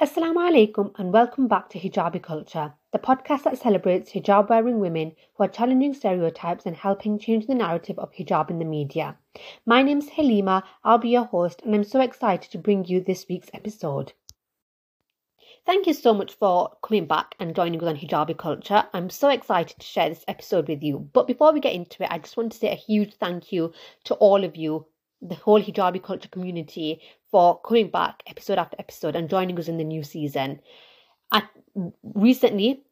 Assalamu alaikum and welcome back to Hijabi Culture, the podcast that celebrates hijab wearing women who are challenging stereotypes and helping change the narrative of hijab in the media. My name's Haleema, I'll be your host, and I'm so excited to bring you this week's episode. Thank you so much for coming back and joining us on Hijabi Culture. I'm so excited to share this episode with you. But before we get into it, I just want to say a huge thank you to all of you the whole hijabi culture community for coming back episode after episode and joining us in the new season. I recently,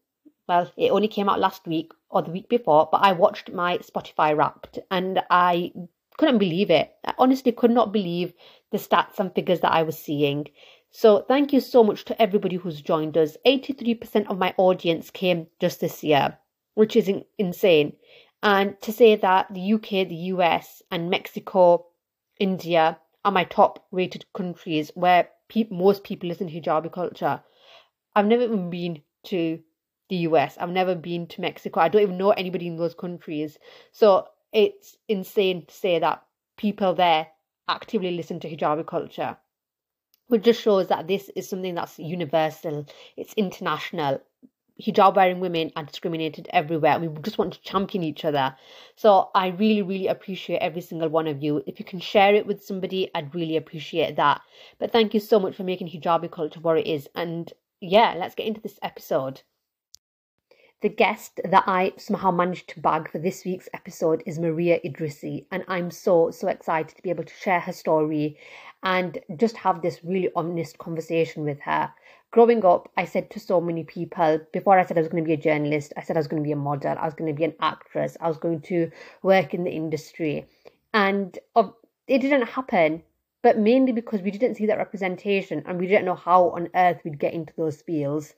well, it only came out last week or the week before, but I watched my Spotify Wrapped and I couldn't believe it. I honestly could not believe the stats and figures that I was seeing. So thank you so much to everybody who's joined us. 83% of my audience came just this year, which is insane. And to say that the UK, the US, and Mexico India are my top rated countries where pe- most people listen to hijabi culture. I've never even been to the US. I've never been to Mexico. I don't even know anybody in those countries. So it's insane to say that people there actively listen to hijabi culture. Which just shows that this is something that's universal, it's international, hijab wearing women are discriminated everywhere. We just want to champion each other. So I really, really appreciate every single one of you. If you can share it with somebody, I'd really appreciate that. But thank you so much for making hijabi culture what it is. And yeah, let's get into this episode. The guest that I somehow managed to bag for this week's episode is Mariah Idrissi, and I'm so, so excited to be able to share her story and just have this really honest conversation with her growing up, I said to so many people before I said I was going to be a journalist, I said I was going to be a model, I was going to be an actress, I was going to work in the industry. And it didn't happen, but mainly because we didn't see that representation and we didn't know how on earth we'd get into those fields.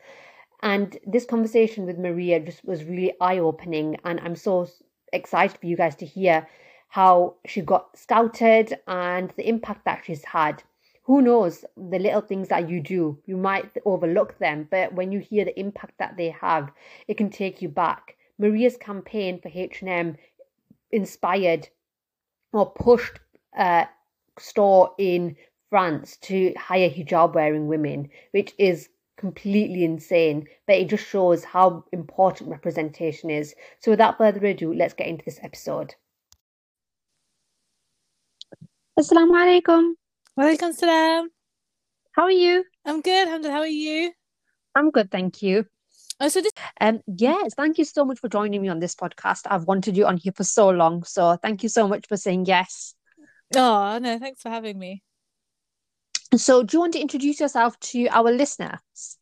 And this conversation with Mariah just was really eye opening. And I'm so excited for you guys to hear how she got scouted and the impact that she's had who knows the little things that you do. You might overlook them but when you hear the impact that they have it can take you back. Mariah's campaign for h&m inspired or pushed a store in france to hire hijab wearing women which is completely insane but it just shows how important representation is. So without further ado let's get into this episode. Assalamu alaikum Welcome, salam. How are you? I'm good. How are you? I'm good, thank you. Oh, so this... um, yes, thank you so much for joining me on this podcast. I've wanted you on here for so long, so thank you so much for saying yes. Oh no, thanks for having me. So, do you want to introduce yourself to our listeners?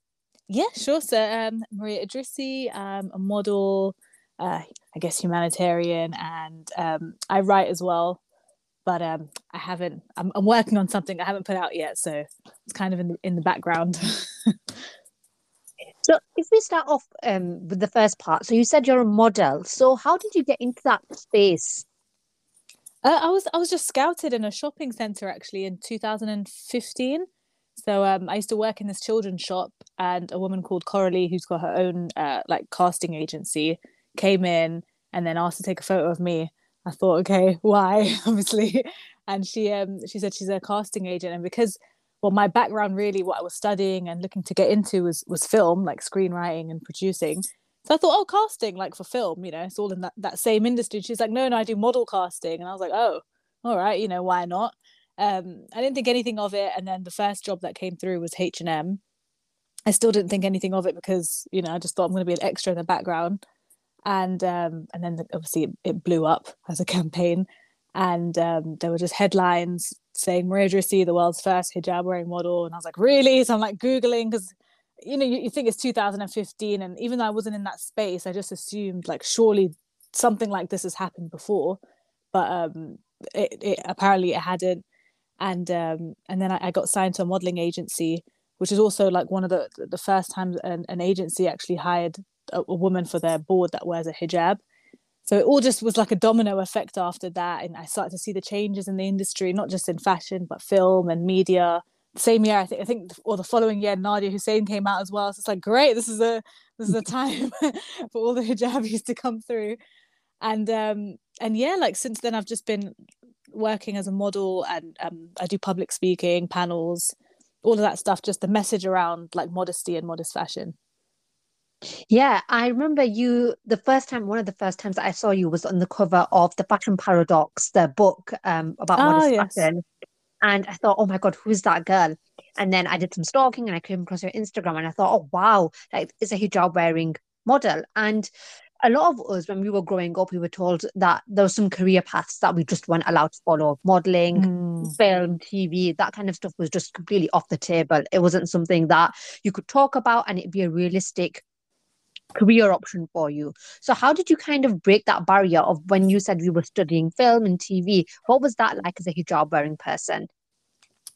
Yeah, sure. So, um, Mariah Idrissi, um, a model, uh, I guess humanitarian, and um, I write as well but um, I haven't. I'm, I'm working on something I haven't put out yet, so it's kind of in the in the background. so, if we start off um, with the first part, so you said you're a model. So, how did you get into that space? Uh, I was I was just scouted in a shopping center actually in 2015. So um, I used to work in this children's shop, and a woman called Coralie, who's got her own uh, like casting agency, came in and then asked to take a photo of me. I thought, okay, why? Obviously, and she um she said she's a casting agent, and because well, my background really, what I was studying and looking to get into was was film, like screenwriting and producing. So I thought, oh, casting, like for film, you know, it's all in that, that same industry. she's like, no, no, I do model casting, and I was like, oh, all right, you know, why not? Um, I didn't think anything of it, and then the first job that came through was H and M. I still didn't think anything of it because you know I just thought I'm going to be an extra in the background and um, and then obviously it, blew up as a campaign, and um, there were just headlines saying Mariah Idrissi, the world's first hijab wearing model, and I was like, really? So I'm like googling because you know you, you think it's 2015, and even though I wasn't in that space, I just assumed like surely something like this has happened before, but um, it, it apparently it hadn't, and um, and then I, I got signed to a modeling agency which is also like one of the the first times an, an agency actually hired a, a woman for their board that wears a hijab. So it all just was like a domino effect after that. And I started to see the changes in the industry, not just in fashion, but film and media. Same year, I think, I think, or the following year, Nadiya Hussain came out as well. So it's like, great, this is a this is a time for all the hijabis to come through. And um, and yeah, like since then, I've just been working as a model, and um, I do public speaking panels, all of that stuff just the message around like modesty and modest fashion yeah, I remember you the first time, one of the first times I saw you was on the cover of the Fashion Paradox, the book um, about Ah, modest yes. fashion. And I thought, oh my God, who's that girl? And then I did some stalking and I came across your Instagram and I thought, oh wow, like it's a hijab wearing model. And a lot of us, when we were growing up, we were told that there were some career paths that we just weren't allowed to follow. Modeling, Mm. film, TV, that kind of stuff was just completely off the table. It wasn't something that you could talk about and it'd be a realistic career option for you. So how did you kind of break that barrier of when you said you were studying film and TV? What was that like as a hijab wearing person?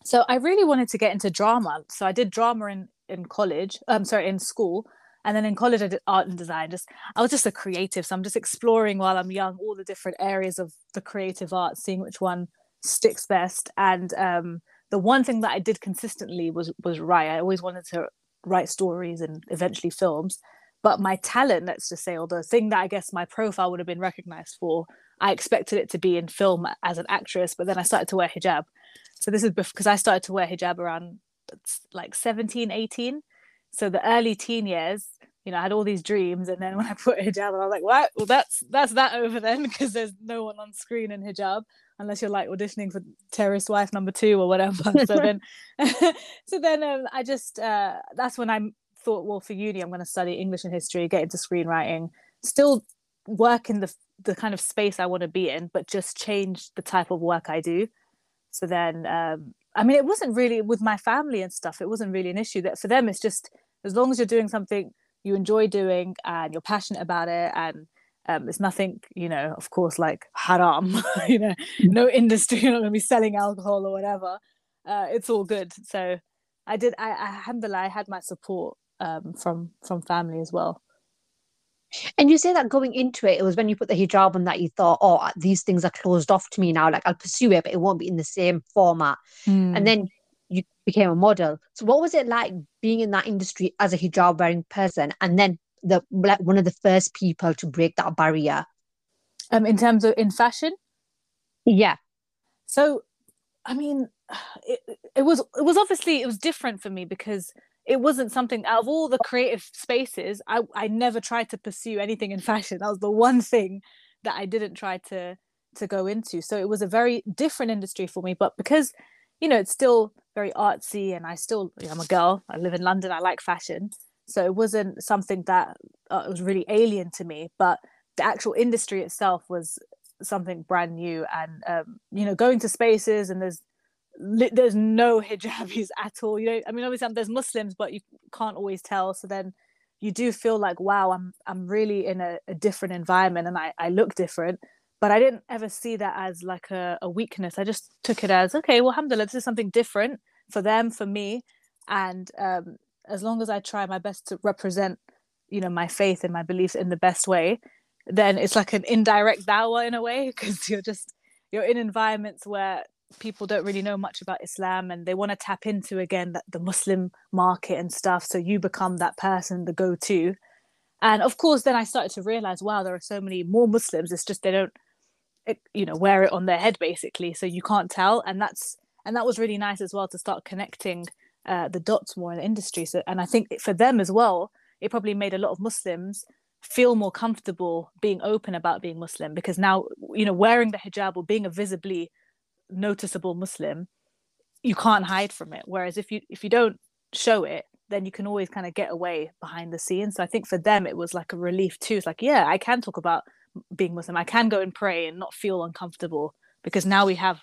so i really wanted to get into drama. So i did drama in in college um sorry in school. And then in college i did art and design. Just i was just a creative. So i'm just exploring while i'm young all the different areas of the creative arts seeing which one sticks best. And um the one thing that i did consistently was was write. I always wanted to write stories and eventually films but my talent let's just say or the thing that i guess my profile would have been recognized for i expected it to be in film as an actress but then i started to wear hijab. So this is because i started to wear hijab around like 17 18 so the early teen years you know i had all these dreams and then when i put hijab on, i was like what? Well that's that's that over then because there's no one on screen in hijab unless you're like auditioning for terrorist wife number two or whatever. So then so then um, i just uh, that's when i thought well for uni i'm going to study english and history get into screenwriting still work in the the kind of space i want to be in but just change the type of work i do. So then um, i mean it wasn't really with my family and stuff it wasn't really an issue that for them it's just as long as you're doing something you enjoy doing and you're passionate about it and um, it's nothing you know of course like haram you know no industry you're not going to be selling alcohol or whatever. Uh, it's all good. So i did i, alhamdulillah i had my support um, from from family as well And you say that going into it, it was when you put the hijab on that you thought, oh, these things are closed off to me now. Like I'll pursue it, but it won't be in the same format. Mm. And then you became a model. So what was it like being in that industry as a hijab wearing person and then the like one of the first people to break that barrier? um in terms of in fashion Yeah. so i mean it, it was it was obviously it was different for me because it wasn't something out of all the creative spaces i i never tried to pursue anything in fashion. That was the one thing that i didn't try to to go into. So it was a very different industry for me but because you know it's still very artsy and i still you know, i'm a girl i live in london i like fashion. So it wasn't something that uh, was really alien to me but the actual industry itself was something brand new and um, you know going to spaces and there's li- there's no hijabis at all. You know i mean obviously there's muslims but you can't always tell. So then you do feel like wow i'm i'm really in a, a different environment and i i look different. But i didn't ever see that as like a, a weakness. I just took it as okay well alhamdulillah this is something different for them for me. And um, as long as i try my best to represent you know my faith and my beliefs in the best way then it's like an indirect dawah in a way because you're just you're in environments where people don't really know much about Islam and they want to tap into again that the Muslim market and stuff. So you become that person, the go-to. And of course, then I started to realize, wow, there are so many more Muslims. It's just they don't, you know, wear it on their head basically, so you can't tell. And that's and that was really nice as well to start connecting uh, the dots more in the industry. So and I think for them as well, it probably made a lot of Muslims feel more comfortable being open about being Muslim because now you know wearing the hijab or being a visibly noticeable Muslim, you can't hide from it. Whereas if you if you don't show it, then you can always kind of get away behind the scenes. So I think for them it was like a relief too. It's like, yeah, I can talk about being Muslim. I can go and pray and not feel uncomfortable because now we have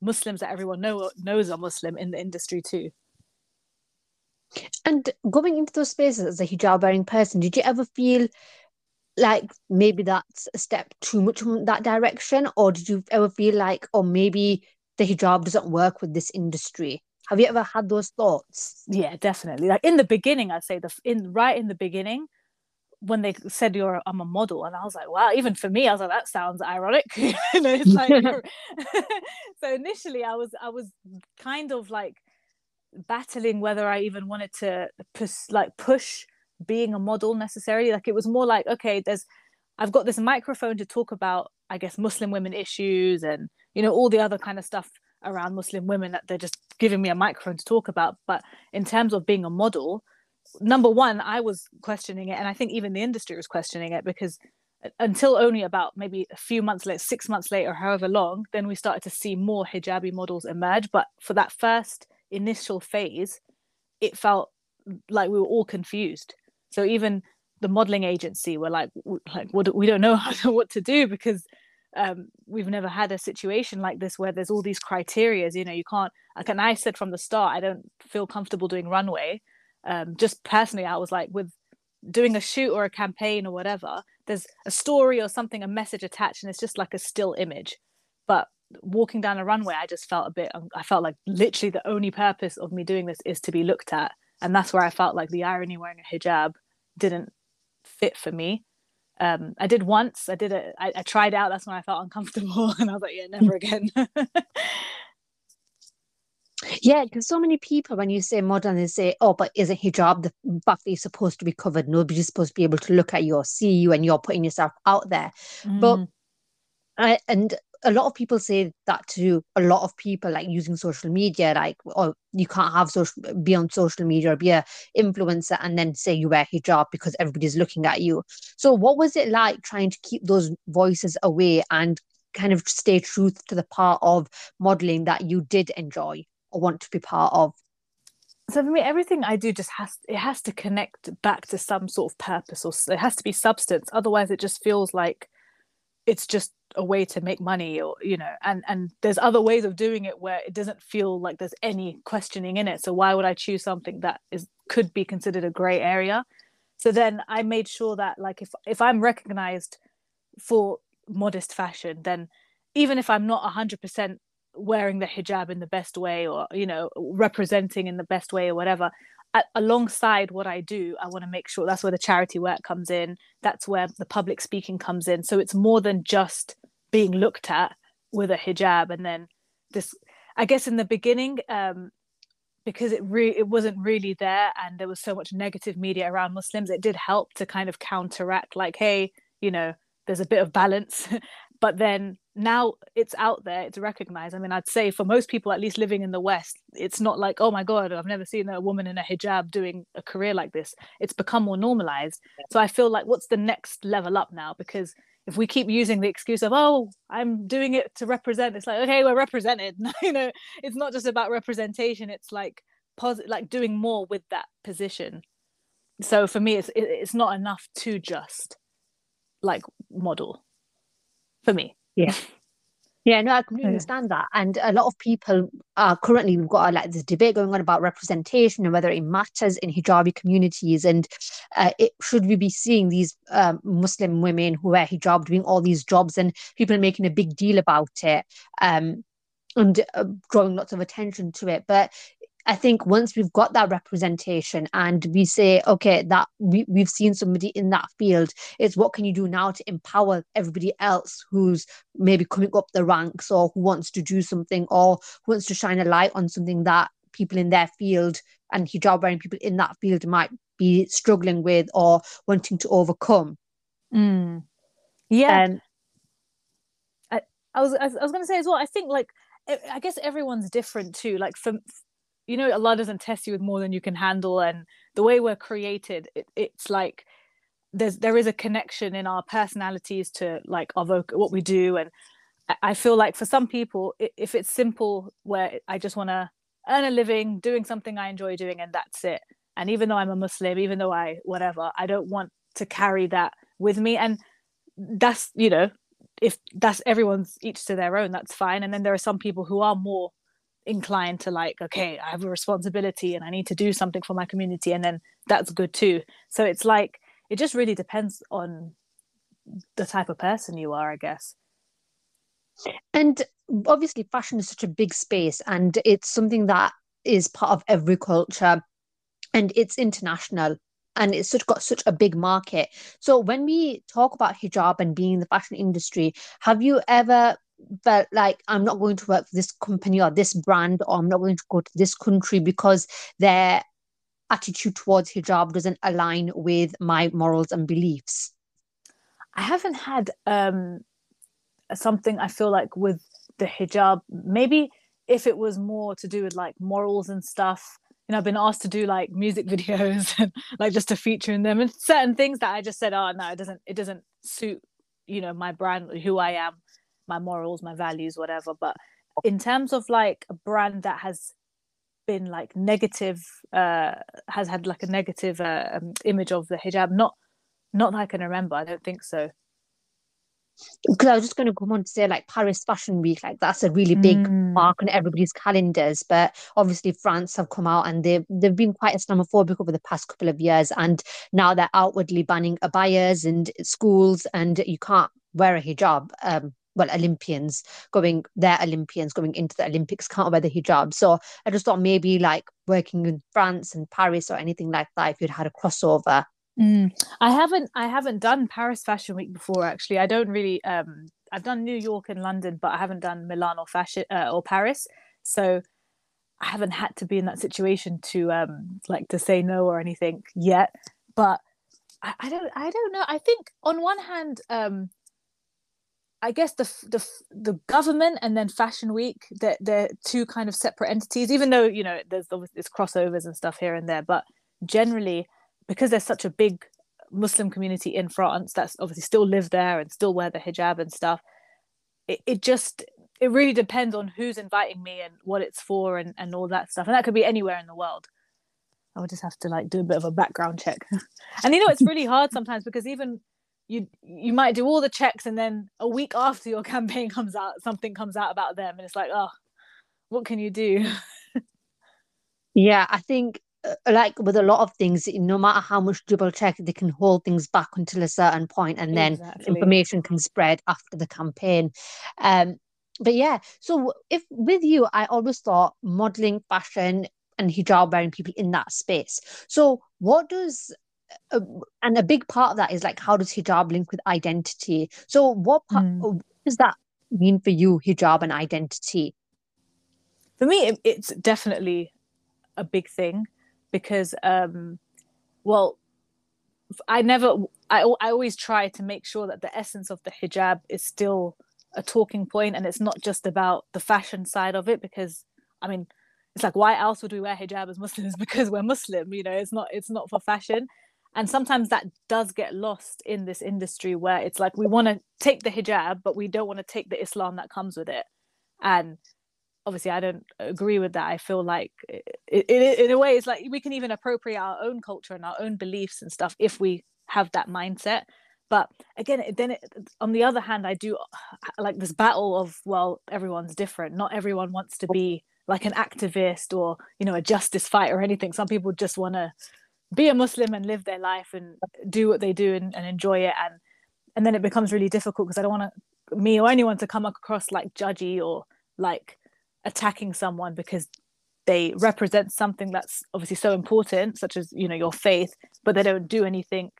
Muslims that everyone know knows are Muslim in the industry too. And going into those spaces as a hijab wearing person, did you ever feel like maybe that's a step too much in that direction? Or did you ever feel like, or maybe the hijab doesn't work with this industry? Have you ever had those thoughts? Yeah, definitely. Like in the beginning, I'd say the in right in the beginning, when they said you're I'm a model, and I was like, wow. Even for me, I was like, that sounds ironic. you know, it's like so initially, I was I was kind of like battling whether I even wanted to push like push being a model necessarily. Like it was more like, okay, there's I've got this microphone to talk about, I guess, Muslim women issues and you know all the other kind of stuff around Muslim women that they're just giving me a microphone to talk about. But in terms of being a model, number one, I was questioning it, and I think even the industry was questioning it because until only about maybe a few months later, six months later, however long, then we started to see more hijabi models emerge. But for that first initial phase, it felt like we were all confused. So even the modeling agency were like, like what, we don't know what to do because um, we've never had a situation like this where there's all these criterias. You know, you can't. Like, and I said from the start, I don't feel comfortable doing runway. Um, just personally, I was like, with doing a shoot or a campaign or whatever, there's a story or something, a message attached, and it's just like a still image. But walking down a runway, I just felt a bit. I felt like literally the only purpose of me doing this is to be looked at, and that's where I felt like the irony wearing a hijab didn't fit for me. Um, I did once. I did it. I, tried out. That's when I felt uncomfortable, and I was like, yeah, never again. Yeah, because so many people, when you say modern, they say, "Oh, but is a hijab the fact that you're supposed to be covered? Nobody's supposed to be able to look at you or see you, and you're putting yourself out there." Mm. But I, and a lot of people say that to a lot of people, like using social media, like, "Oh, you can't have social be on social media or be a influencer and then say you wear hijab because everybody's looking at you." So, what was it like trying to keep those voices away and kind of stay true to the part of modeling that you did enjoy? or want to be part of so for me everything i do just has it has to connect back to some sort of purpose or it has to be substance otherwise it just feels like it's just a way to make money or you know and and there's other ways of doing it where it doesn't feel like there's any questioning in it. So why would i choose something that is could be considered a gray area? So then i made sure that like if if i'm recognized for modest fashion then even if i'm not 100% wearing the hijab in the best way or you know representing in the best way or whatever At, alongside what i do i want to make sure that's where the charity work comes in that's where the public speaking comes in. So it's more than just being looked at with a hijab and then this i guess in the beginning um because it really it wasn't really there and there was so much negative media around muslims it did help to kind of counteract like hey you know there's a bit of balance but then now it's out there it's recognized. I mean i'd say for most people at least living in the west it's not like oh my god i've never seen a woman in a hijab doing a career like this. It's become more normalized. So i feel like what's the next level up now? Because if we keep using the excuse of oh i'm doing it to represent it's like okay we're represented. You know it's not just about representation it's like positive like doing more with that position. So for me it's it's not enough to just like model for me yeah. Yeah, no, I completely understand that. And a lot of people are currently, we've got like this debate going on about representation and whether it matters in hijabi communities. And uh, it, should we be seeing these um, Muslim women who wear hijab doing all these jobs and people making a big deal about it um, and uh, drawing lots of attention to it? But I think once we've got that representation and we say, okay, that we, we've seen somebody in that field, it's what can you do now to empower everybody else who's maybe coming up the ranks or who wants to do something or who wants to shine a light on something that people in their field and hijab wearing people in that field might be struggling with or wanting to overcome. Mm. Yeah. Um, I, I was I was going to say as well. I think like I guess everyone's different too. Like for you know allah doesn't test you with more than you can handle and the way we're created it, it's like there's there is a connection in our personalities to like our what we do. And i feel like for some people if it's simple where i just want to earn a living doing something i enjoy doing and that's it. And even though i'm a muslim even though i whatever i don't want to carry that with me. And that's you know if that's everyone's each to their own that's fine. And then there are some people who are more inclined to like okay i have a responsibility and i need to do something for my community and then that's good too. So it's like it just really depends on the type of person you are i guess. And obviously fashion is such a big space and it's something that is part of every culture and it's international and it's such got such a big market. So when we talk about hijab and being in the fashion industry have you ever but like i'm not going to work for this company or this brand or i'm not going to go to this country because their attitude towards hijab doesn't align with my morals and beliefs. I haven't had um something i feel like with the hijab. Maybe if it was more to do with like morals and stuff you know i've been asked to do like music videos and like just to feature in them. And certain things that i just said oh no it doesn't it doesn't suit you know my brand who i am my morals my values whatever but in terms of like a brand that has been like negative uh has had like a negative uh, um, image of the hijab not not that i can remember i don't think so because I was just going to come on to say like Paris Fashion Week, like that's a really big mm. mark on everybody's calendars. But obviously France have come out and they've they've been quite Islamophobic over the past couple of years, and now they're outwardly banning abayas and schools, and you can't wear a hijab. Um, well, Olympians going, their Olympians going into the Olympics can't wear the hijab. So I just thought maybe like working in France and Paris or anything like that, if you'd had a crossover, Mm. I haven't I haven't done Paris Fashion Week before actually. I don't really um I've done New York and London, but I haven't done Milan or fashion uh, or Paris. So I haven't had to be in that situation to um like to say no or anything yet. But I, I don't I don't know. I think on one hand um I guess the the the government and then Fashion Week they're, they're two kind of separate entities. Even though you know there's always there's crossovers and stuff here and there, but generally because there's such a big Muslim community in France that's obviously still live there and still wear the hijab and stuff. It, it just it really depends on who's inviting me and what it's for and, and all that stuff. And that could be anywhere in the world. I would just have to like do a bit of a background check. and you know it's really hard sometimes because even you you might do all the checks and then a week after your campaign comes out something comes out about them and it's like oh what can you do yeah i think uh, like with a lot of things, no matter how much double check, they can hold things back until a certain point, and then exactly. information can spread after the campaign. Um, but yeah, so if with you, I always thought modeling, fashion, and hijab wearing people in that space. So what does uh, and a big part of that is like how does hijab link with identity? So what part, mm. does that mean for you, hijab and identity? For me, it, it's definitely a big thing because um well i never I, I always try to make sure that the essence of the hijab is still a talking point and it's not just about the fashion side of it because i mean it's like why else would we wear hijab as muslims because we're muslim you know it's not it's not for fashion and sometimes that does get lost in this industry where it's like we want to take the hijab but we don't want to take the islam that comes with it and obviously I don't agree with that. I feel like it, it, in a way it's like we can even appropriate our own culture and our own beliefs and stuff if we have that mindset. But again, then it, on the other hand, I do uh, like this battle of well, everyone's different. Not everyone wants to be like an activist or you know a justice fighter or anything. Some people just want to be a Muslim and live their life and do what they do and, and enjoy it. And and then it becomes really difficult because I don't want to me or anyone to come across like judgy or like attacking someone because they represent something that's obviously so important such as you know your faith but they don't do anything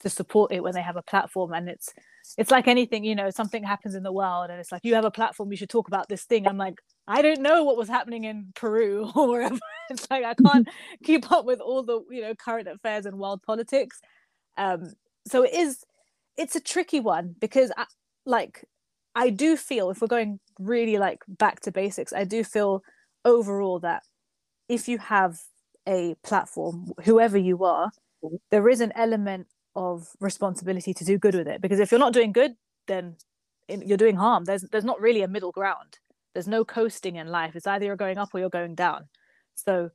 to support it when they have a platform. And it's it's like anything you know something happens in the world and it's like you have a platform you should talk about this thing. I'm like i don't know what was happening in peru or wherever it's like i can't keep up with all the you know current affairs and world politics um so it is it's a tricky one because I, like I do feel if we're going really like back to basics, I do feel overall that if you have a platform, whoever you are, there is an element of responsibility to do good with it. Because if you're not doing good, then you're doing harm. There's there's not really a middle ground. There's no coasting in life. It's either you're going up or you're going down. So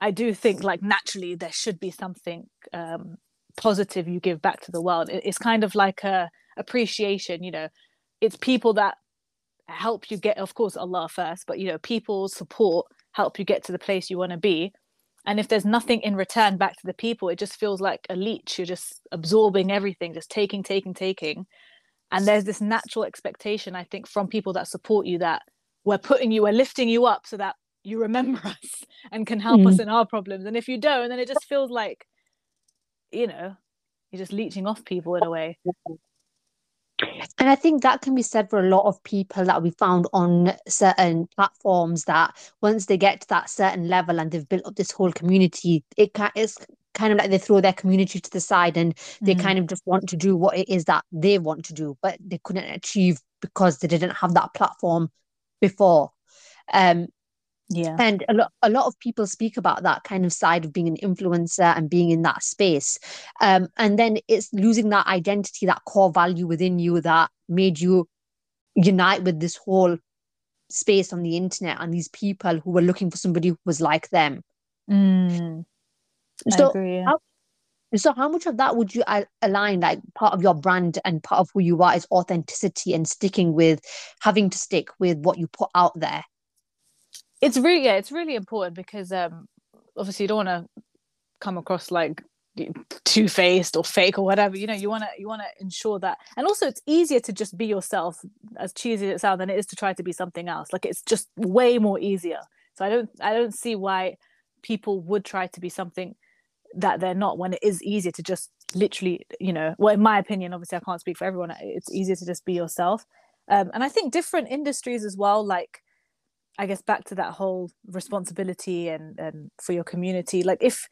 I do think like naturally there should be something um, positive you give back to the world. It's kind of like a appreciation. You know, it's people that help you get of course allah first but you know people's support help you get to the place you want to be and if there's nothing in return back to the people it just feels like a leech you're just absorbing everything just taking taking taking and there's this natural expectation i think from people that support you that we're putting you we're lifting you up so that you remember us and can help mm. us in our problems and if you don't then it just feels like you know you're just leeching off people in a way and I think that can be said for a lot of people that we found on certain platforms that once they get to that certain level and they've built up this whole community, it is kind of like they throw their community to the side and they mm. kind of just want to do what it is that they want to do, but they couldn't achieve because they didn't have that platform before. Um, yeah and a lot a lot of people speak about that kind of side of being an influencer and being in that space um, and then it's losing that identity that core value within you that made you unite with this whole space on the internet and these people who were looking for somebody who was like them mm, so agree, yeah. how, so how much of that would you align like part of your brand and part of who you are is authenticity and sticking with having to stick with what you put out there? It's really yeah it's really important because um obviously you don't want to come across like two-faced or fake or whatever you know you want to you want to ensure that and also it's easier to just be yourself as cheesy as it sounds than it is to try to be something else. Like it's just way more easier. So i don't i don't see why people would try to be something that they're not when it is easier to just literally you know well in my opinion obviously i can't speak for everyone it's easier to just be yourself um, and i think different industries as well like I guess back to that whole responsibility and and for your community. Like if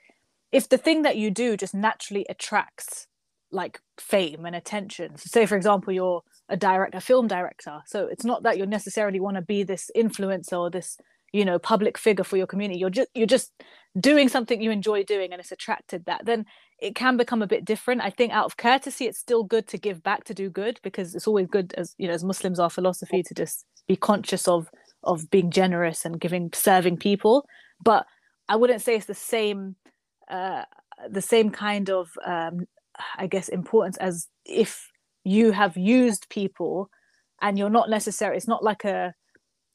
if the thing that you do just naturally attracts like fame and attention. So say for example you're a director, a film director. So it's not that you necessarily want to be this influencer or this you know public figure for your community. You're just you're just doing something you enjoy doing and it's attracted that. Then it can become a bit different. I think out of courtesy, it's still good to give back to do good because it's always good as you know as Muslims our philosophy to just be conscious of of being generous and giving serving people but i wouldn't say it's the same uh, the same kind of um, i guess importance as if you have used people and you're not necessarily it's not like a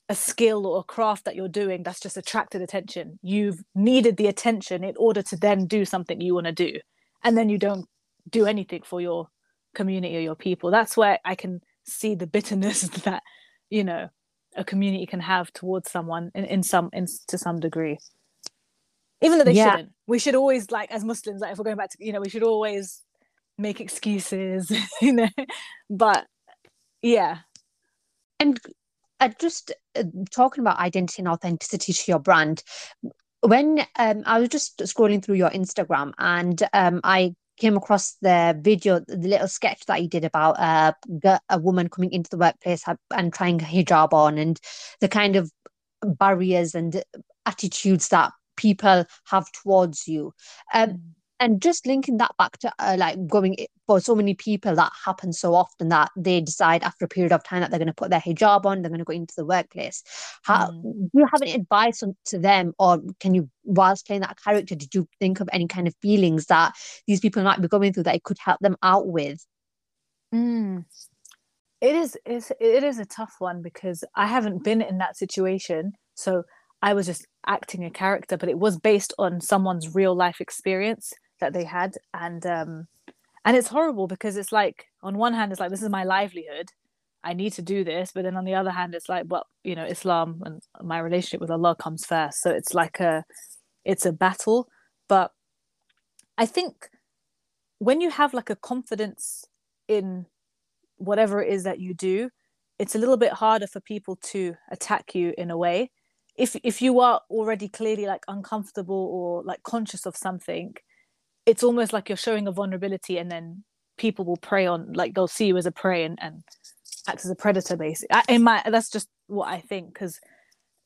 a skill or a craft that you're doing that's just attracted attention. You've needed the attention in order to then do something you want to do and then you don't do anything for your community or your people. That's where i can see the bitterness that you know a community can have towards someone in, in some in, to some degree. Even though they yeah. shouldn't. We should always like as muslims like if we're going back to you know we should always make excuses you know. But yeah. And uh, just uh, talking about identity and authenticity to your brand when um, I was just scrolling through your Instagram and um, I came across the video, the little sketch that you did about uh, a woman coming into the workplace and trying hijab on, and the kind of barriers and attitudes that people have towards you. Um, mm and just linking that back to uh, like going for so many people that happens so often that they decide after a period of time that they're going to put their hijab on they're going to go into the workplace. How mm. do you have any advice on, to them? Or can you whilst playing that character did you think of any kind of feelings that these people might be going through that it could help them out with? Mm. it is it's, it is a tough one because i haven't been in that situation. So i was just acting a character but it was based on someone's real life experience that they had. And um and it's horrible because it's like on one hand it's like this is my livelihood. I need to do this. But then on the other hand it's like well you know islam and my relationship with allah comes first. So it's like a it's a battle. But i think when you have like a confidence in whatever it is that you do it's a little bit harder for people to attack you in a way. If if you are already clearly like uncomfortable or like conscious of something it's almost like you're showing a vulnerability and then people will prey on like they'll see you as a prey and, and act as a predator basically. In my that's just what i think because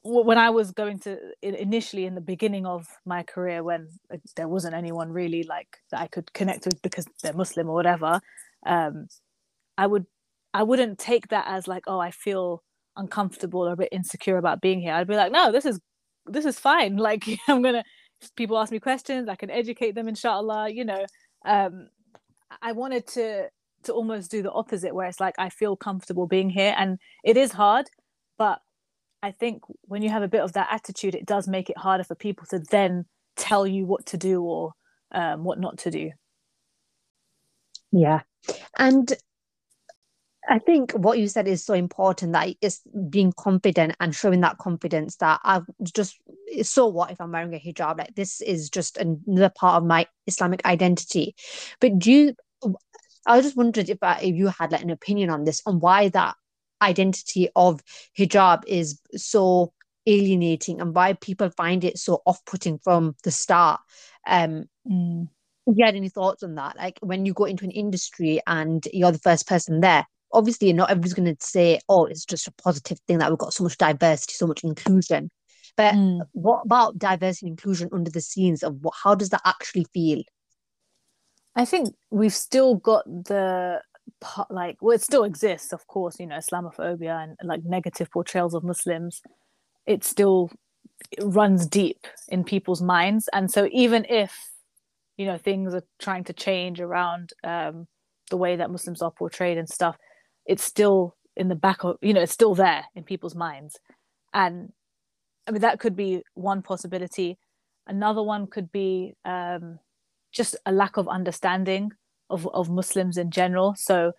when i was going to initially in the beginning of my career when there wasn't anyone really like that i could connect with because they're muslim or whatever um i would i wouldn't take that as like oh i feel uncomfortable or a bit insecure about being here. I'd be like no this is this is fine. Like i'm gonna people ask me questions i can educate them inshallah you know. Um, i wanted to to almost do the opposite where it's like i feel comfortable being here and it is hard but i think when you have a bit of that attitude it does make it harder for people to then tell you what to do or um, what not to do. Yeah. And I think what you said is so important that it's being confident and showing that confidence that I've just so what if I'm wearing a hijab? Like this is just another part of my Islamic identity. But do you I just wondered if, uh, if you had like an opinion on this on why that identity of hijab is so alienating and why people find it so off-putting from the start. Um mm. you had any thoughts on that? Like when you go into an industry and you're the first person there, obviously not everybody's going to say, oh, it's just a positive thing that we've got so much diversity, so much inclusion. But mm. what about diversity and inclusion under the scenes of what, how does that actually feel? I think we've still got the part, like well it still exists of course you know islamophobia and like negative portrayals of muslims it still it runs deep in people's minds and so even if you know things are trying to change around um, the way that muslims are portrayed and stuff it's still in the back of you know it's still there in people's minds. And i mean that could be one possibility. Another one could be um, just a lack of understanding of, of muslims in general. So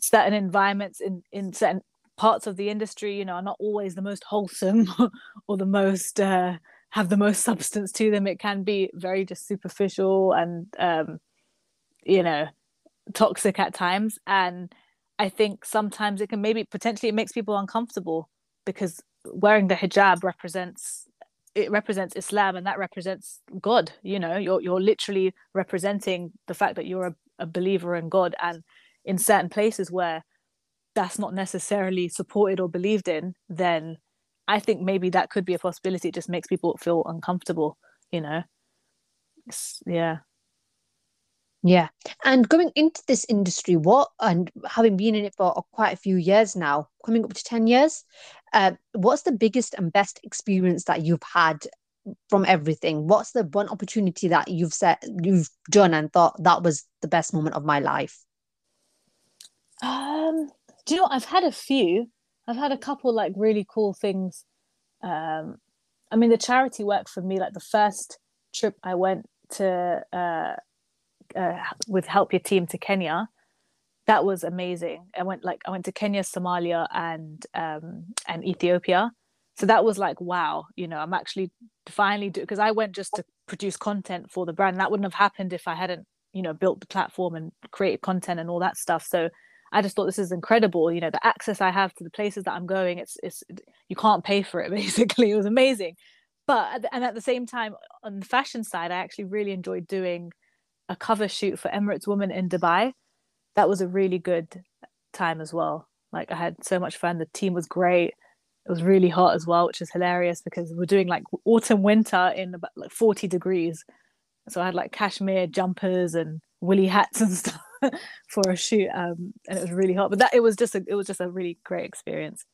certain environments in in certain parts of the industry you know are not always the most wholesome or the most uh, have the most substance to them. It can be very just superficial and um, you know toxic at times. And i think sometimes it can maybe potentially it makes people uncomfortable because wearing the hijab represents it represents islam and that represents god you know you're you're literally representing the fact that you're a, a believer in god and in certain places where that's not necessarily supported or believed in then I think maybe that could be a possibility. It just makes people feel uncomfortable, you know. It's, yeah. Yeah. And going into this industry, what and having been in it for quite a few years now, coming up to 10 years, uh, what's the biggest and best experience that you've had from everything? What's the one opportunity that you've set you've done and thought that was the best moment of my life? Um, do you know I've had a few. I've had a couple like really cool things. Um, I mean, the charity work for me, like the first trip I went to uh, uh, with Help your team to Kenya, that was amazing. I went like I went to Kenya, Somalia, and um, and Ethiopia. So that was like wow, you know, I'm actually finally do because I went just to produce content for the brand. That wouldn't have happened if I hadn't, you know, built the platform and created content and all that stuff. So I just thought this is incredible. You know, the access I have to the places that I'm going, it's it's you can't pay for it. Basically, it was amazing. But and at the same time, on the fashion side, I actually really enjoyed doing a cover shoot for Emirates Woman in Dubai. That was a really good time as well. Like I had so much fun. The team was great. It was really hot as well, which is hilarious because we're doing like autumn winter in about like 40 degrees. So I had like cashmere jumpers and woolly hats and stuff. for a shoot, um, and it was really hot. But that it was just a it was just a really great experience.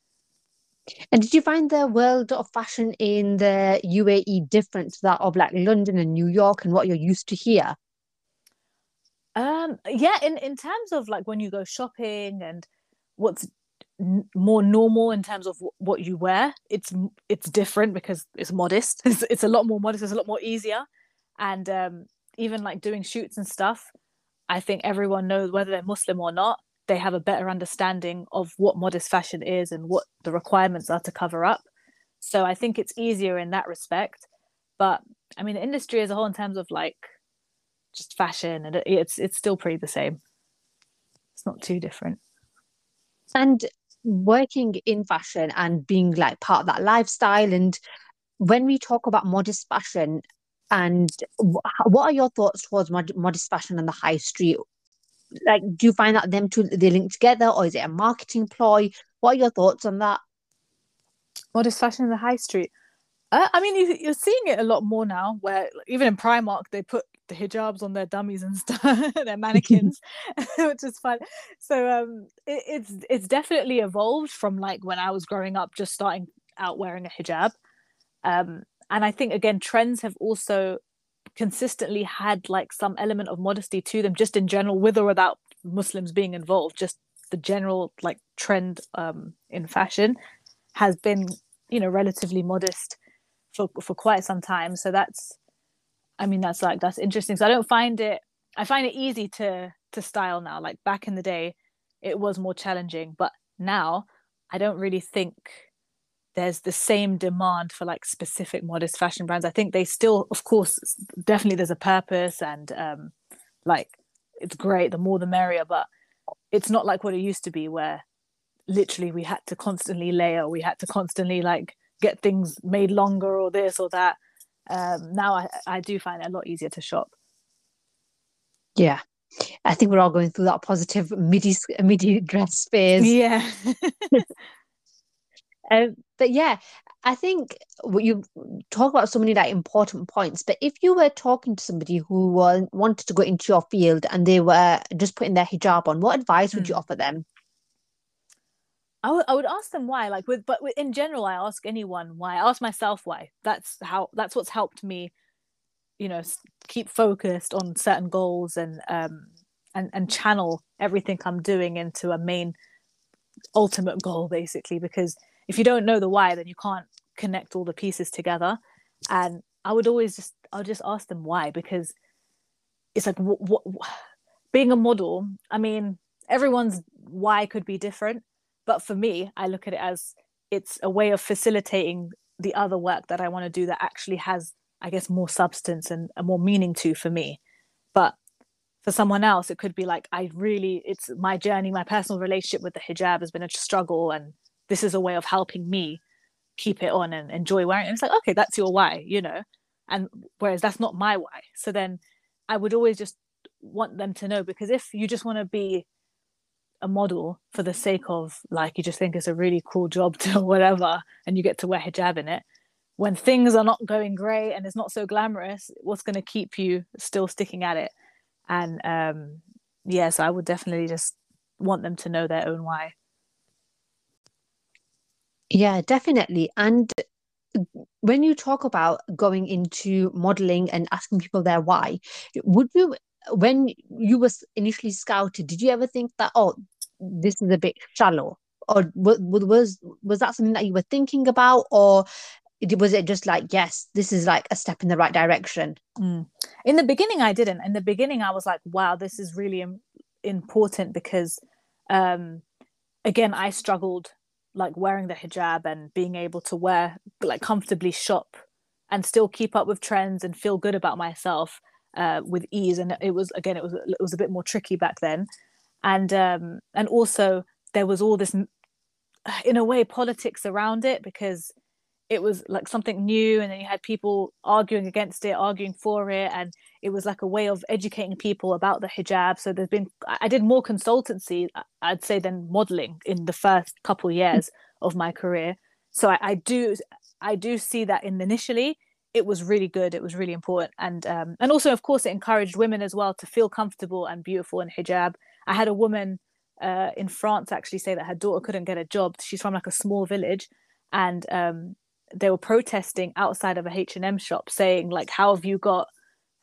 And did you find the world of fashion in the UAE different to that of like London and New York and what you're used to here? Um, yeah, in in terms of like when you go shopping and what's n- more normal in terms of w- what you wear, it's it's different because it's modest. It's, it's a lot more modest. It's a lot more easier, and um, even like doing shoots and stuff I think everyone knows whether they're Muslim or not, they have a better understanding of what modest fashion is and what the requirements are to cover up. So I think it's easier in that respect. But I mean, the industry as a whole, in terms of like just fashion, and it's it's still pretty the same. It's not too different. And working in fashion and being like part of that lifestyle, and when we talk about modest fashion, and what are your thoughts towards mod- modest fashion on the high street? Like, do you find that them two they link together, or is it a marketing ploy? What are your thoughts on that? Modest fashion in the high street. Uh, I mean, you, are seeing it a lot more now. Where even in Primark, they put the hijabs on their dummies and stuff, their mannequins, which is fun. So um, it, it's it's definitely evolved from like when I was growing up, just starting out wearing a hijab. Um, and i think again trends have also consistently had like some element of modesty to them just in general with or without muslims being involved just the general like trend um, in fashion has been you know relatively modest for for quite some time so that's i mean that's like that's interesting so i don't find it i find it easy to to style now like back in the day it was more challenging but now i don't really think there's the same demand for like specific modest fashion brands. I think they still, of course, definitely there's a purpose and um, like it's great, the more the merrier, but it's not like what it used to be where literally we had to constantly layer, we had to constantly like get things made longer or this or that. Um, now I, I do find it a lot easier to shop. Yeah. I think we're all going through that positive midi midi dress phase. Yeah. um, but yeah, I think you talk about so many like important points. But if you were talking to somebody who wanted to go into your field and they were just putting their hijab on, what advice would you hmm. offer them? I, w- I would ask them why like with but in general i ask anyone why i ask myself why. That's how that's what's helped me you know keep focused on certain goals and um and and channel everything i'm doing into a main ultimate goal basically because if you don't know the why then you can't connect all the pieces together. And i would always just i'll just ask them why because it's like what, what being a model i mean everyone's why could be different but for me, I look at it as it's a way of facilitating the other work that I want to do that actually has, I guess, more substance and a more meaning to for me. But for someone else, it could be like, I really, it's my journey, my personal relationship with the hijab has been a struggle. And this is a way of helping me keep it on and enjoy wearing it. And it's like, okay, that's your why, you know? And whereas that's not my why. So then I would always just want them to know because if you just want to be a model for the sake of like you just think it's a really cool job to whatever and you get to wear hijab in it. When things are not going great and it's not so glamorous what's going to keep you still sticking at it? And um yeah so i would definitely just want them to know their own why. Yeah definitely. And when you talk about going into modeling and asking people their why would you when you were initially scouted did you ever think that oh this is a bit shallow? Or was was that something that you were thinking about? Or was it just like yes this is like a step in the right direction? Mm. in the beginning i didn't. In the beginning i was like wow this is really Im- important because um again i struggled like wearing the hijab and being able to wear like comfortably shop and still keep up with trends and feel good about myself uh, with ease. And it was again it was it was a bit more tricky back then. And um, and also there was all this in a way politics around it because it was like something new and then you had people arguing against it arguing for it and it was like a way of educating people about the hijab. So there's been i did more consultancy i'd say than modeling in the first couple years of my career. So I, I, do i do see that in initially it was really good it was really important and um, and also of course it encouraged women as well to feel comfortable and beautiful in hijab I had a woman uh, in France actually say that her daughter couldn't get a job. She's from like a small village, and um, they were protesting outside of a H and M shop, saying like, "How have you got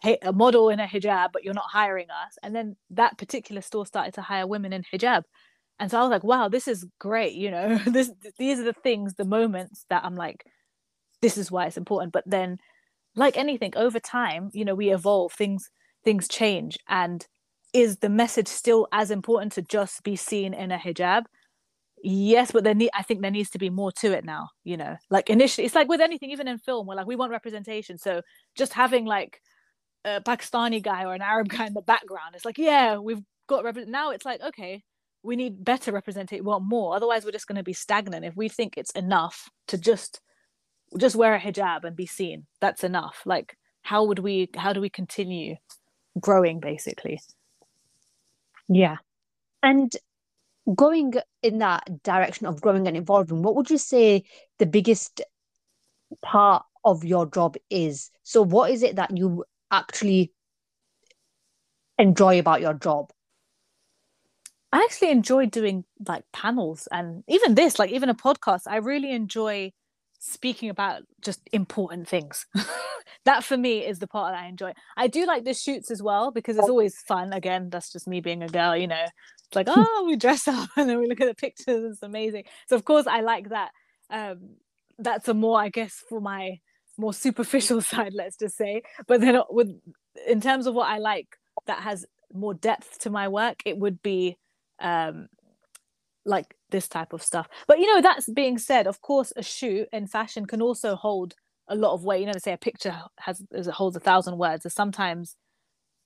a model in a hijab, but you're not hiring us?" And then that particular store started to hire women in hijab, and so I was like, "Wow, this is great!" You know, this these are the things, the moments that I'm like, "This is why it's important." But then, like anything, over time, you know, we evolve. Things things change, and is the message still as important to just be seen in a hijab? Yes, but there need I think there needs to be more to it now, you know. Like initially it's like with anything, even in film, where like we want representation. So just having like a Pakistani guy or an Arab guy in the background, it's like, yeah, we've got rep- now it's like, okay, we need better representation, we want more. Otherwise we're just gonna be stagnant. If we think it's enough to just just wear a hijab and be seen, that's enough. Like how would we how do we continue growing basically? Yeah. And going in that direction of growing and evolving, what would you say the biggest part of your job is? So, what is it that you actually enjoy about your job? I actually enjoy doing like panels and even this, like even a podcast. I really enjoy speaking about just important things. that for me is the part that I enjoy. I do like the shoots as well because it's always fun. Again, that's just me being a girl, you know. It's like, oh, we dress up and then we look at the pictures. It's amazing. So of course I like that. Um, that's a more, I guess, for my more superficial side, let's just say. But then uh, with in terms of what I like that has more depth to my work, it would be um like this type of stuff. But you know, that's being said, of course, a shoot in fashion can also hold a lot of weight. You know, they say a picture has it holds a thousand words. So sometimes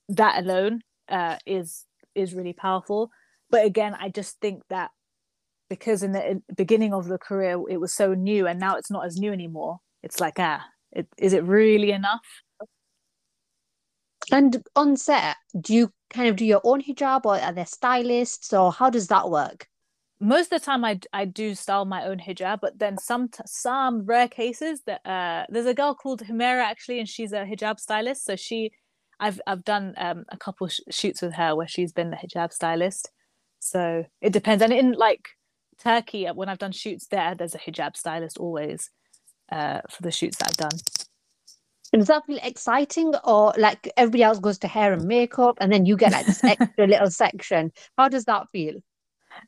that alone uh, is is really powerful. But again, I just think that because in the beginning of the career it was so new, and now it's not as new anymore. It's like ah, it, is it really enough? And on set, do you kind of do your own hijab or are there stylists or how does that work? Most of the time I, I do style my own hijab but then some some rare cases that uh there's a girl called Humera actually and she's a hijab stylist. So she I've I've done um a couple sh- shoots with her where she's been the hijab stylist. So it depends. And in like Turkey when I've done shoots there there's a hijab stylist always uh for the shoots that I've done. Does that feel exciting or like everybody else goes to hair and makeup and then you get like this extra little section? How does that feel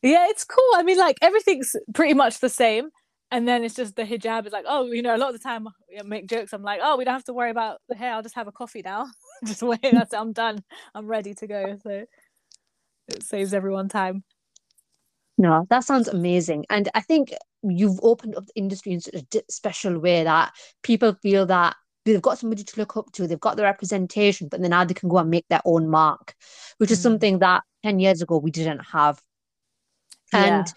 yeah, it's cool. I mean, like everything's pretty much the same. And then it's just the hijab is like, oh, you know, a lot of the time I make jokes. I'm like, oh, we don't have to worry about the hair. I'll just have a coffee now. just wait. That's it. I'm done. I'm ready to go. So it saves everyone time. No, that sounds amazing. And I think you've opened up the industry in such a special way that people feel that they've got somebody to look up to, they've got the representation, but then now they can go and make their own mark, which is mm. something that 10 years ago we didn't have. And yeah.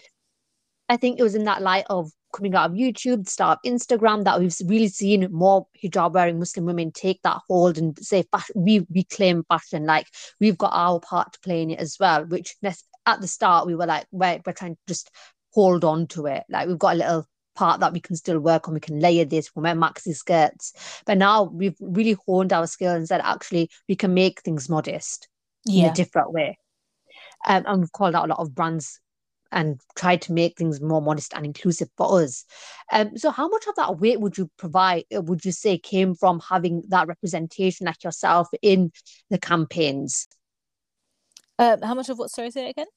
I think it was in that light of coming out of YouTube, the start of Instagram, that we've really seen more hijab wearing Muslim women take that hold and say, we reclaim fashion. Like we've got our part to play in it as well, which at the start we were like, we're, we're trying to just hold on to it. Like we've got a little part that we can still work on. We can layer this, we'll wear maxi skirts. But now we've really honed our skill and said, actually, we can make things modest yeah. in a different way. Um, and we've called out a lot of brands and try to make things more modest and inclusive for us. Um, so, how much of that weight would you provide? Uh, would you say came from having that representation like yourself in the campaigns? Uh, how much of what? Sorry, say it again.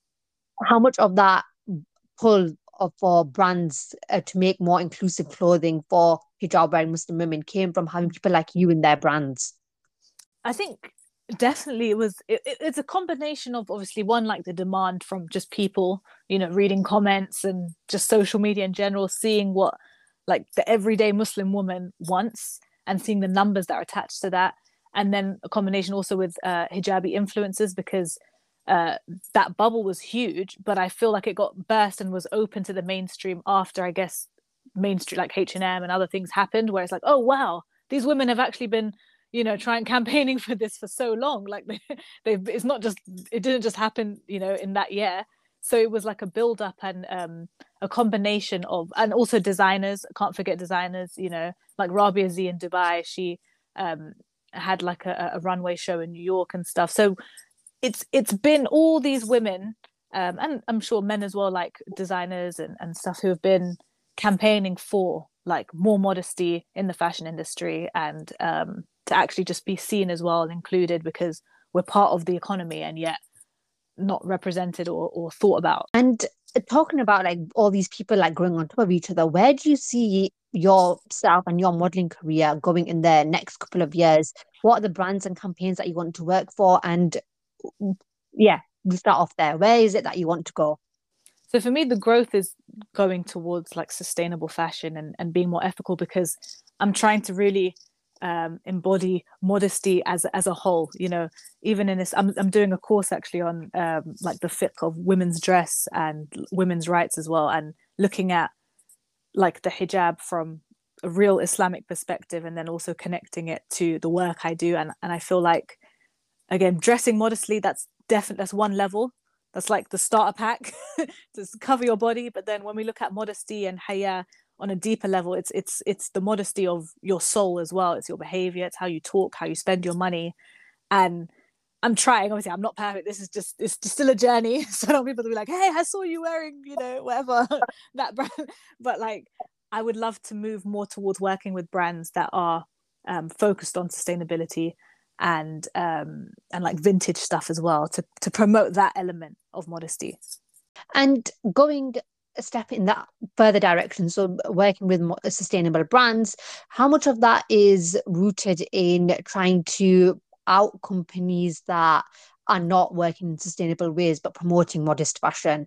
How much of that pull of, for brands uh, to make more inclusive clothing for hijab wearing Muslim women came from having people like you in their brands? I think definitely it was it, it's a combination of obviously one like the demand from just people you know reading comments and just social media in general seeing what like the everyday muslim woman wants and seeing the numbers that are attached to that. And then a combination also with uh, hijabi influences because uh, that bubble was huge but i feel like it got burst and was open to the mainstream after i guess mainstream like h&m and other things happened where it's like oh wow these women have actually been you know trying campaigning for this for so long like they, they it's not just it didn't just happen you know in that year. So it was like a build up and um, a combination of and also designers can't forget designers you know like Rabia Z in Dubai she um, had like a, a, runway show in New York and stuff. So it's it's been all these women um, and I'm sure men as well like designers and, and stuff who have been campaigning for like more modesty in the fashion industry and um, to actually just be seen as well and included because we're part of the economy and yet not represented or, or thought about. And talking about like all these people like growing on top of each other, where do you see yourself and your modeling career going in the next couple of years? What are the brands and campaigns that you want to work for? And yeah, we start off there. Where is it that you want to go? So for me, the growth is going towards like sustainable fashion and, and being more ethical because I'm trying to really um, embody modesty as as a whole. You know, even in this, I'm I'm doing a course actually on um, like the fiqh of women's dress and women's rights as well, and looking at like the hijab from a real Islamic perspective, and then also connecting it to the work I do. And and I feel like again, dressing modestly, that's definitely that's one level. That's like the starter pack to cover your body. But then when we look at modesty and haya on a deeper level it's it's it's the modesty of your soul as well. It's your behavior it's how you talk how you spend your money. And i'm trying obviously i'm not perfect. This is just it's just still a journey. So don't people to be like hey i saw you wearing you know whatever that brand. But like i would love to move more towards working with brands that are um, focused on sustainability and um, and like vintage stuff as well to to promote that element of modesty. And going a step in that further direction so working with sustainable brands how much of that is rooted in trying to out companies that are not working in sustainable ways but promoting modest fashion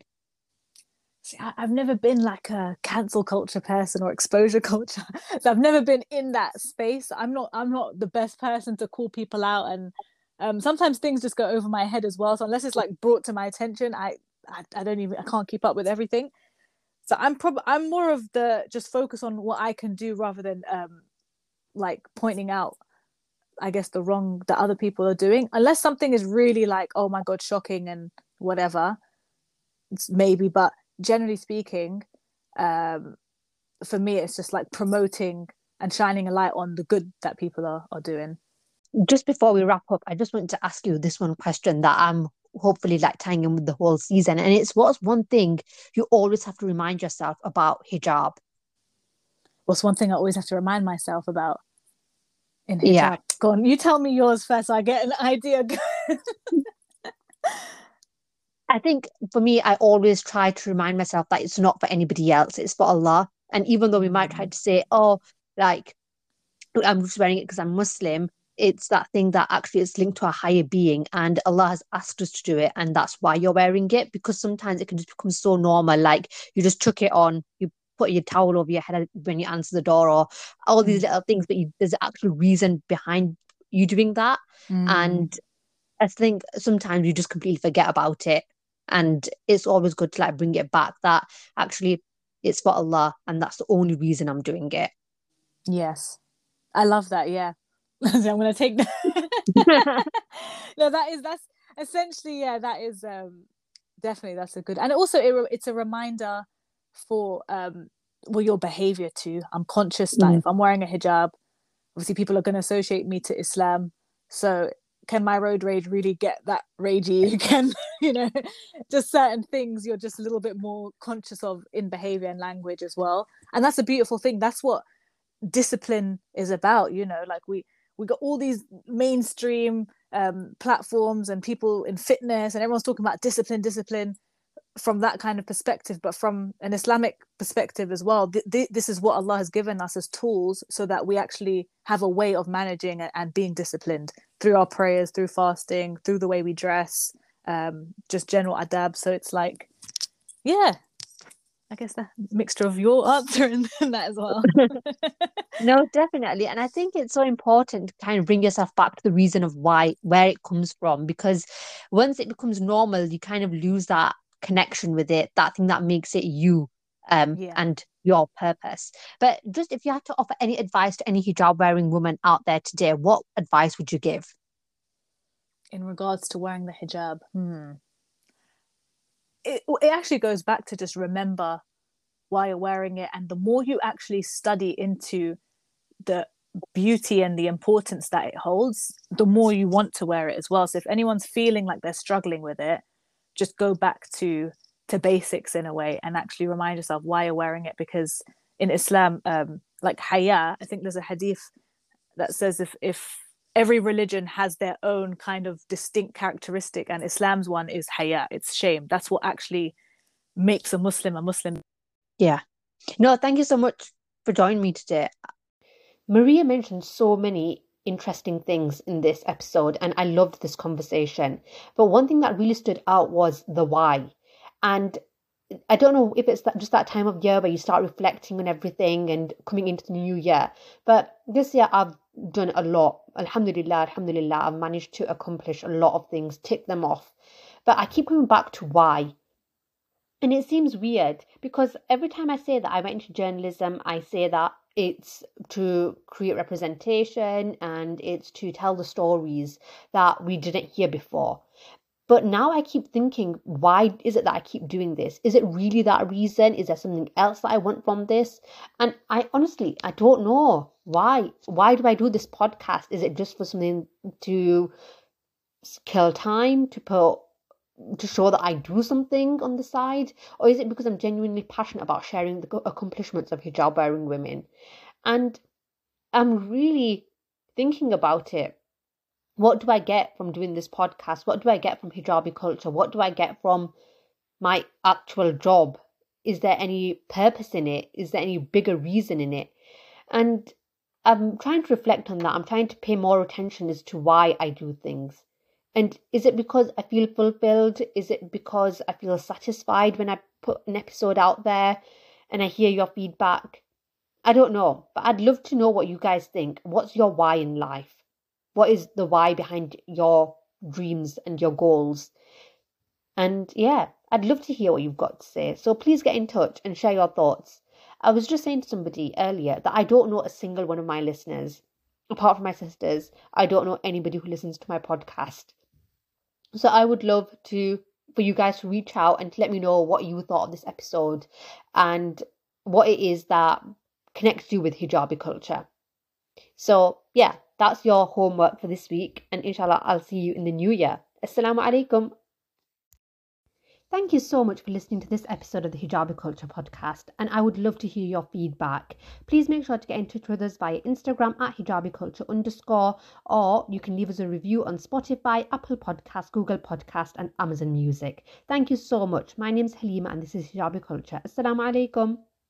See, I've never been like a cancel culture person or exposure culture. so I've never been in that space. I'm not. I'm not the best person to call people out, and um, sometimes things just go over my head as well. So unless it's like brought to my attention, I, I, I don't even. I can't keep up with everything so i'm probably i'm more of the just focus on what i can do rather than um like pointing out I guess the wrong that other people are doing, unless something is really like, oh my god, shocking and whatever. It's maybe, but generally speaking, um, for me, it's just like promoting and shining a light on the good that people are, are doing. Just before we wrap up, I just want to ask you this one question that I'm hopefully like tying in with the whole season. And it's what's one thing you always have to remind yourself about hijab? What's one thing I always have to remind myself about in hijab? Yeah. Go on, you tell me yours first so I get an idea. I think for me, I always try to remind myself that it's not for anybody else, it's for Allah. And even though we might try mm. to say, oh, like, I'm just wearing it because I'm Muslim, it's that thing that actually is linked to a higher being and Allah has asked us to do it and that's why you're wearing it because sometimes it can just become so normal like you just chuck it on you put your towel over your head when you answer the door or all these mm. little things but you, there's an actual reason behind you doing that mm. and I think sometimes you just completely forget about it and it's always good to like bring it back that actually it's for Allah and that's the only reason I'm doing it yes I love that yeah I'm gonna take that. no, that is that's essentially yeah. That is um definitely that's a good and also it, it's a reminder for um well your behavior too. I'm conscious that mm. if I'm wearing a hijab, obviously people are going to associate me to Islam. So can my road rage really get that ragey? Can you know just certain things you're just a little bit more conscious of in behavior and language as well. And that's a beautiful thing. That's what discipline is about. You know, like we we got all these mainstream um, platforms and people in fitness and everyone's talking about discipline discipline from that kind of perspective but from an islamic perspective as well th- th- this is what allah has given us as tools so that we actually have a way of managing and, being disciplined through our prayers through fasting through the way we dress um, just general adab. So it's like yeah I guess the mixture of your answer and that as well. no, definitely. And I think it's so important to kind of bring yourself back to the reason of why, where it comes from, because once it becomes normal, you kind of lose that connection with it, that thing that makes it you um, yeah. and your purpose. But just if you had to offer any advice to any hijab wearing woman out there today, what advice would you give? In regards to wearing the hijab, hmm it, it actually goes back to just remember why you're wearing it. And the more you actually study into the beauty and the importance that it holds the more you want to wear it as well. So if anyone's feeling like they're struggling with it just go back to to basics in a way and actually remind yourself why you're wearing it. Because in islam um like haya i think there's a hadith that says if if every religion has their own kind of distinct characteristic and islam's one is haya it's shame. That's what actually makes a muslim a muslim. Yeah. No thank you so much for joining me today. Mariah mentioned so many interesting things in this episode and i loved this conversation. But one thing that really stood out was the why. And I don't know if it's that, just that time of year where you start reflecting on everything and coming into the new year. But this year I've done a lot. Alhamdulillah, Alhamdulillah, I've managed to accomplish a lot of things, tick them off. But I keep coming back to why. And it seems weird because every time I say that I went into journalism, I say that it's to create representation and it's to tell the stories that we didn't hear before. But now I keep thinking, why is it that I keep doing this? Is it really that reason? Is there something else that I want from this? And I honestly, I don't know why. Why do I do this podcast? Is it just for something to kill time, to put to show that I do something on the side? Or is it because I'm genuinely passionate about sharing the accomplishments of hijab wearing women? And I'm really thinking about it what do I get from doing this podcast? What do I get from hijabi culture? What do I get from my actual job? Is there any purpose in it? Is there any bigger reason in it? And I'm trying to reflect on that. I'm trying to pay more attention as to why I do things. And is it because I feel fulfilled? Is it because I feel satisfied when I put an episode out there and I hear your feedback? I don't know, but I'd love to know what you guys think. What's your why in life? What is the why behind your dreams and your goals and yeah i'd love to hear what you've got to say so please get in touch and share your thoughts i was just saying to somebody earlier that i don't know a single one of my listeners apart from my sisters, I don't know anybody who listens to my podcast. So I would love to for you guys to reach out and to let me know what you thought of this episode and what it is that connects you with hijabi culture. So yeah, that's your homework for this week, and inshallah, I'll see you in the new year. Assalamu alaikum. Thank you so much for listening to this episode of the Hijabi Culture podcast, and I would love to hear your feedback. Please make sure to get in touch with us via Instagram at Hijabi Culture underscore, or you can leave us a review on Spotify, Apple Podcast, Google Podcast, and Amazon Music. Thank you so much. My name is Haleema, and this is Hijabi Culture. Assalamu alaikum.